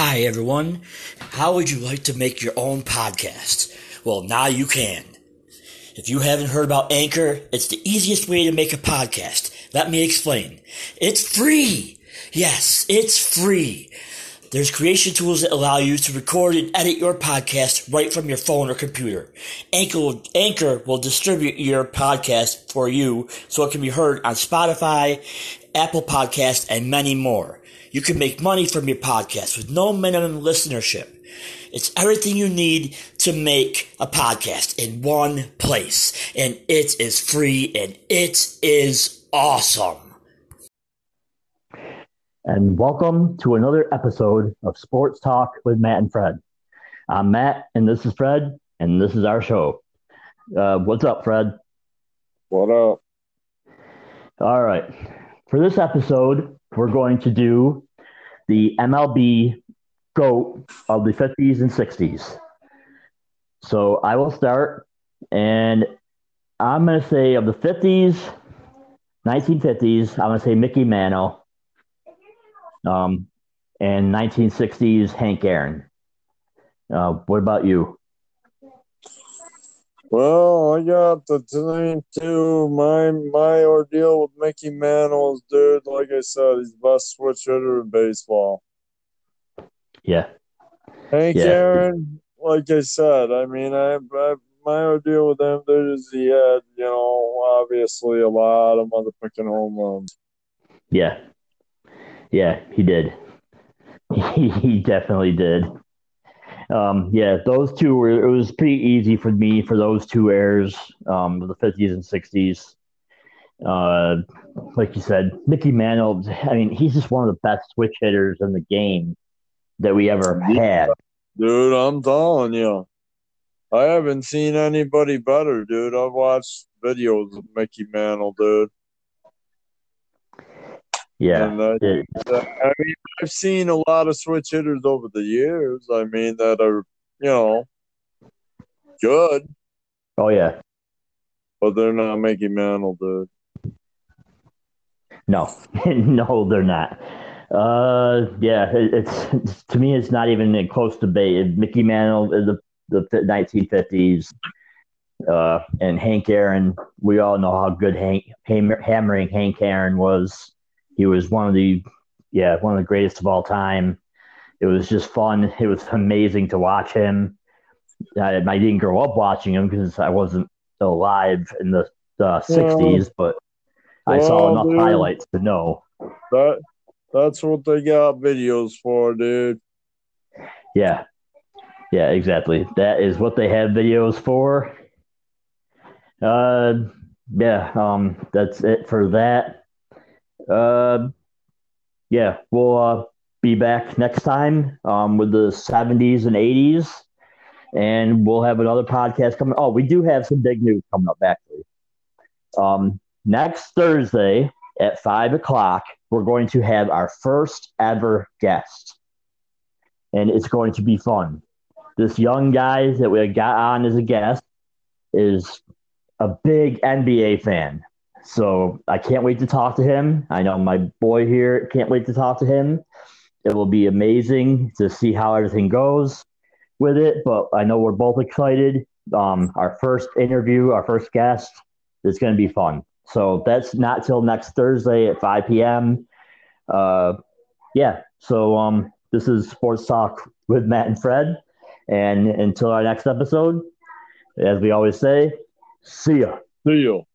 Hi, everyone. How would you like to make your own podcast? Well, now you can. If you haven't heard about Anchor, it's the easiest way to make a podcast. Let me explain. It's free. Yes, it's free. There's creation tools that allow you to record and edit your podcast right from your phone or computer. Anchor will, Anchor will distribute your podcast for you so it can be heard on Spotify, Apple Podcast, and many more. You can make money from your podcast with no minimum listenership. It's everything you need to make a podcast in one place. And it is free and it is awesome. and welcome to another episode of Sports Talk with Matt and Fred. I'm Matt, and this is Fred, and this is our show. Uh, what's up, Fred? What up? All right. For this episode, we're going to do the MLB GOAT of the 50s and 60s. So I will start, and I'm going to say of the 50s, 1950s, I'm going to say Mickey Mantle. Um, and 1960s Hank Aaron. Uh, what about you? Well, I got the same too. My my ordeal with Mickey Mantle is, dude. Like I said, he's the best switch hitter in baseball. Yeah, Hank Yeah. Aaron, like I said, I mean, I, I my ordeal with him, dude, is he had, you know, obviously a lot of motherfucking home runs. yeah, yeah. He did. He definitely did. Um, yeah, those two were. It was pretty easy for me for those two airs, um, the 50s and 60s. Uh, like you said, Mickey Mantle. I mean, he's just one of the best switch hitters in the game that we ever had. Dude, I'm telling you. I haven't seen anybody better, dude. I've watched videos of Mickey Mantle, dude. Yeah, And, uh, it- I mean, I've seen a lot of switch hitters over the years. I mean, that are, you know, good, oh yeah. but they're not Mickey Mantle, dude. No, no, they're not. Uh, yeah, it, it's, it's to me, it's not even a close debate. Mickey Mantle, uh, the the 1950s, uh, and Hank Aaron. We all know how good Hank hammering Hank Aaron was. He was one of the, yeah, one of the greatest of all time. It was just fun. It was amazing to watch him. I, I didn't grow up watching him because I wasn't alive in the, the 60s, but I saw enough dude. highlights to know. That that's what they got videos for, dude. Yeah. Yeah, exactly. That is what they have videos for. Uh yeah, um that's it for that. Uh yeah, we'll uh be back next time um with the 70s and 80s and we'll have another podcast coming. Oh, we do have some big news coming up actually. Um next Thursday at five o'clock, we're going to have our first ever guest. And it's going to be fun. This young guy that we got on as a guest is a big NBA fan. So I can't wait to talk to him. I know my boy here can't wait to talk to him. It will be amazing to see how everything goes with it, but I know we're both excited. Um, our first interview, our first guest, is going to be fun. So that's not till next Thursday at 5 p.m. Uh, yeah. So um, this is Sports Talk with Matt and Fred. And until our next episode, as we always say, see ya. See you.